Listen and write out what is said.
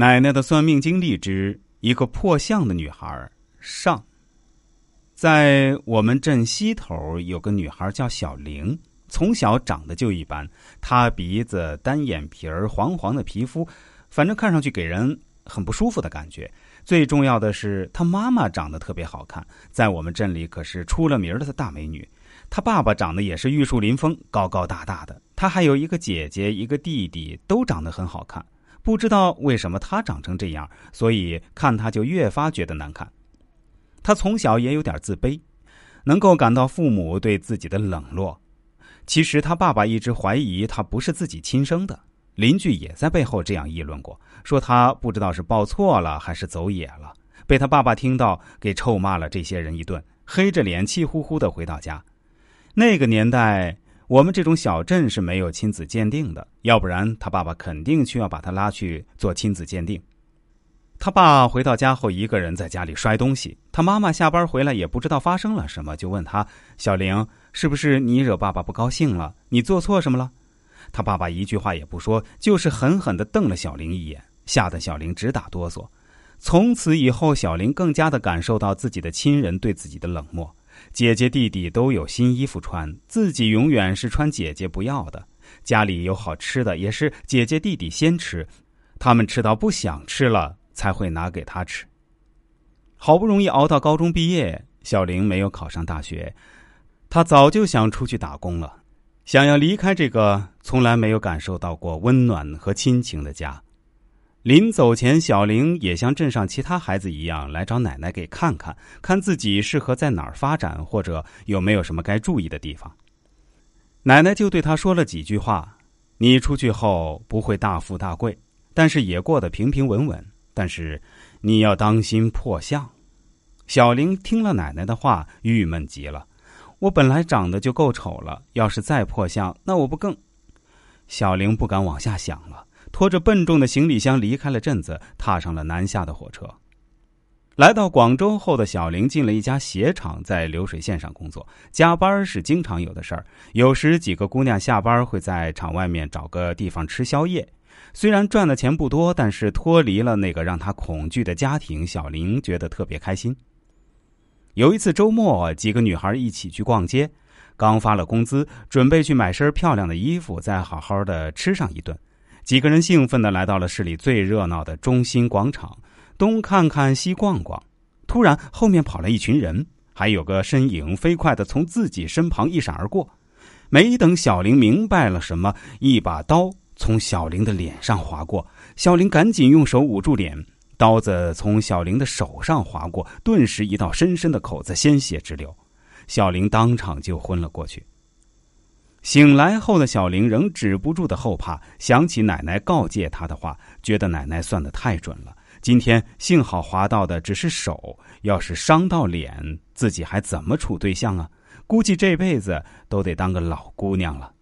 奶奶的算命经历之一个破相的女孩上，在我们镇西头有个女孩叫小玲，从小长得就一般，她鼻子单眼皮儿，黄黄的皮肤，反正看上去给人很不舒服的感觉。最重要的是，她妈妈长得特别好看，在我们镇里可是出了名的大美女。她爸爸长得也是玉树临风，高高大大的。她还有一个姐姐，一个弟弟，都长得很好看。不知道为什么他长成这样，所以看他就越发觉得难看。他从小也有点自卑，能够感到父母对自己的冷落。其实他爸爸一直怀疑他不是自己亲生的，邻居也在背后这样议论过，说他不知道是报错了还是走野了。被他爸爸听到，给臭骂了这些人一顿，黑着脸气呼呼的回到家。那个年代。我们这种小镇是没有亲子鉴定的，要不然他爸爸肯定需要把他拉去做亲子鉴定。他爸回到家后，一个人在家里摔东西。他妈妈下班回来也不知道发生了什么，就问他：“小玲，是不是你惹爸爸不高兴了？你做错什么了？”他爸爸一句话也不说，就是狠狠的瞪了小玲一眼，吓得小玲直打哆嗦。从此以后，小玲更加的感受到自己的亲人对自己的冷漠。姐姐弟弟都有新衣服穿，自己永远是穿姐姐不要的。家里有好吃的，也是姐姐弟弟先吃，他们吃到不想吃了才会拿给他吃。好不容易熬到高中毕业，小玲没有考上大学，她早就想出去打工了，想要离开这个从来没有感受到过温暖和亲情的家。临走前，小玲也像镇上其他孩子一样来找奶奶给看看，看自己适合在哪儿发展，或者有没有什么该注意的地方。奶奶就对他说了几句话：“你出去后不会大富大贵，但是也过得平平稳稳。但是你要当心破相。”小玲听了奶奶的话，郁闷极了。我本来长得就够丑了，要是再破相，那我不更……小玲不敢往下想了。拖着笨重的行李箱离开了镇子，踏上了南下的火车。来到广州后的小玲进了一家鞋厂，在流水线上工作，加班是经常有的事儿。有时几个姑娘下班会在厂外面找个地方吃宵夜。虽然赚的钱不多，但是脱离了那个让她恐惧的家庭，小玲觉得特别开心。有一次周末，几个女孩一起去逛街，刚发了工资，准备去买身漂亮的衣服，再好好的吃上一顿。几个人兴奋的来到了市里最热闹的中心广场，东看看西逛逛。突然，后面跑来一群人，还有个身影飞快的从自己身旁一闪而过。没等小玲明白了什么，一把刀从小玲的脸上划过。小玲赶紧用手捂住脸，刀子从小玲的手上划过，顿时一道深深的口子，鲜血直流。小玲当场就昏了过去。醒来后的小玲仍止不住的后怕，想起奶奶告诫她的话，觉得奶奶算的太准了。今天幸好划到的只是手，要是伤到脸，自己还怎么处对象啊？估计这辈子都得当个老姑娘了。